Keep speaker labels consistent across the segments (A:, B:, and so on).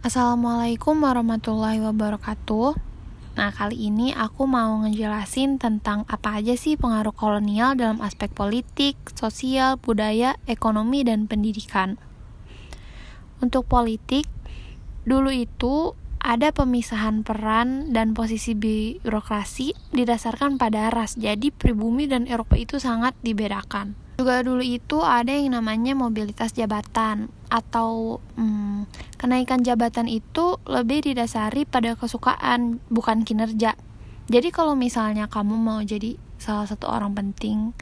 A: Assalamualaikum warahmatullahi wabarakatuh. Nah, kali ini aku mau ngejelasin tentang apa aja sih pengaruh kolonial dalam aspek politik, sosial, budaya, ekonomi, dan pendidikan. Untuk politik, dulu itu ada pemisahan peran dan posisi birokrasi didasarkan pada ras. Jadi, pribumi dan Eropa itu sangat dibedakan. Juga dulu itu ada yang namanya mobilitas jabatan atau hmm, kenaikan jabatan itu lebih didasari pada kesukaan bukan kinerja. Jadi kalau misalnya kamu mau jadi salah satu orang penting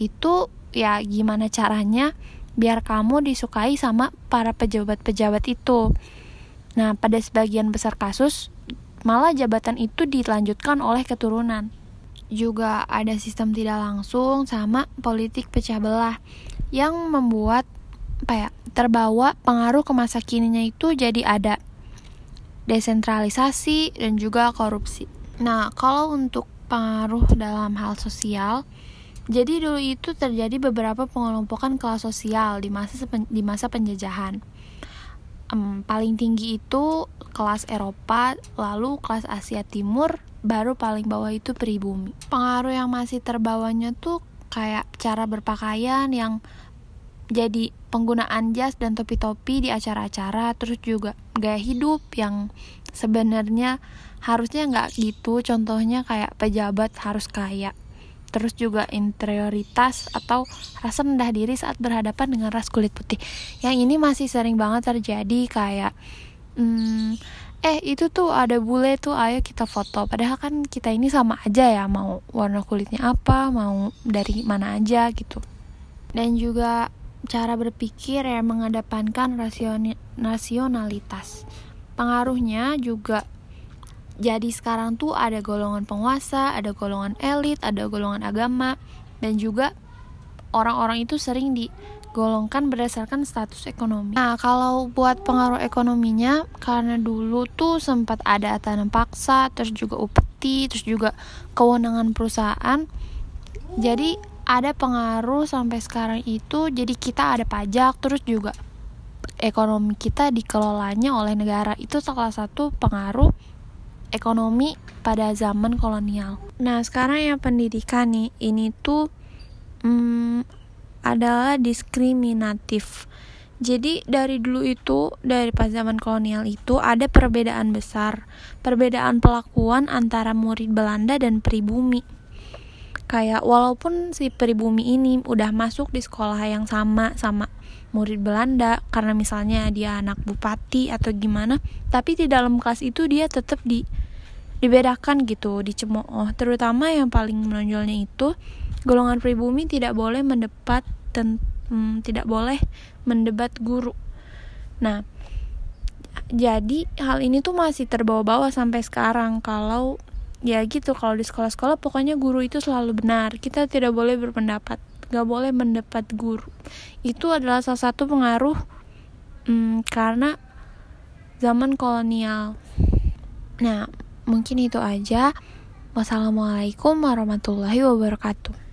A: itu ya gimana caranya biar kamu disukai sama para pejabat-pejabat itu. Nah, pada sebagian besar kasus malah jabatan itu dilanjutkan oleh keturunan juga ada sistem tidak langsung sama politik pecah belah yang membuat apa ya terbawa pengaruh ke masa kininya itu jadi ada desentralisasi dan juga korupsi. Nah, kalau untuk pengaruh dalam hal sosial, jadi dulu itu terjadi beberapa pengelompokan kelas sosial di masa di masa penjajahan. Um, paling tinggi itu kelas Eropa, lalu kelas Asia Timur, baru paling bawah itu pribumi. Pengaruh yang masih terbawanya tuh kayak cara berpakaian yang jadi penggunaan jas dan topi-topi di acara-acara terus juga gaya hidup yang sebenarnya harusnya nggak gitu contohnya kayak pejabat harus kaya terus juga interioritas atau rasa rendah diri saat berhadapan dengan ras kulit putih. Yang ini masih sering banget terjadi kayak hmm, eh itu tuh ada bule tuh ayo kita foto. Padahal kan kita ini sama aja ya mau warna kulitnya apa mau dari mana aja gitu. Dan juga cara berpikir yang mengedepankan rasionalitas. Pengaruhnya juga jadi sekarang tuh ada golongan penguasa ada golongan elit ada golongan agama dan juga orang-orang itu sering di digolongkan berdasarkan status ekonomi. Nah, kalau buat pengaruh ekonominya, karena dulu tuh sempat ada tanam paksa, terus juga upeti, terus juga kewenangan perusahaan. Jadi ada pengaruh sampai sekarang itu, jadi kita ada pajak, terus juga ekonomi kita dikelolanya oleh negara. Itu salah satu pengaruh ekonomi pada zaman kolonial. Nah, sekarang yang pendidikan nih, ini tuh hmm, adalah diskriminatif. Jadi dari dulu itu, dari pas zaman kolonial itu ada perbedaan besar, perbedaan pelakuan antara murid Belanda dan pribumi. Kayak walaupun si pribumi ini udah masuk di sekolah yang sama sama murid Belanda karena misalnya dia anak bupati atau gimana, tapi di dalam kelas itu dia tetap di dibedakan gitu, dicemooh. Terutama yang paling menonjolnya itu golongan pribumi tidak boleh mendebat ten, hmm, tidak boleh mendebat guru. Nah, jadi hal ini tuh masih terbawa-bawa sampai sekarang kalau ya gitu kalau di sekolah-sekolah pokoknya guru itu selalu benar kita tidak boleh berpendapat gak boleh mendebat guru. Itu adalah salah satu pengaruh hmm, karena zaman kolonial. Nah mungkin itu aja. Wassalamualaikum warahmatullahi wabarakatuh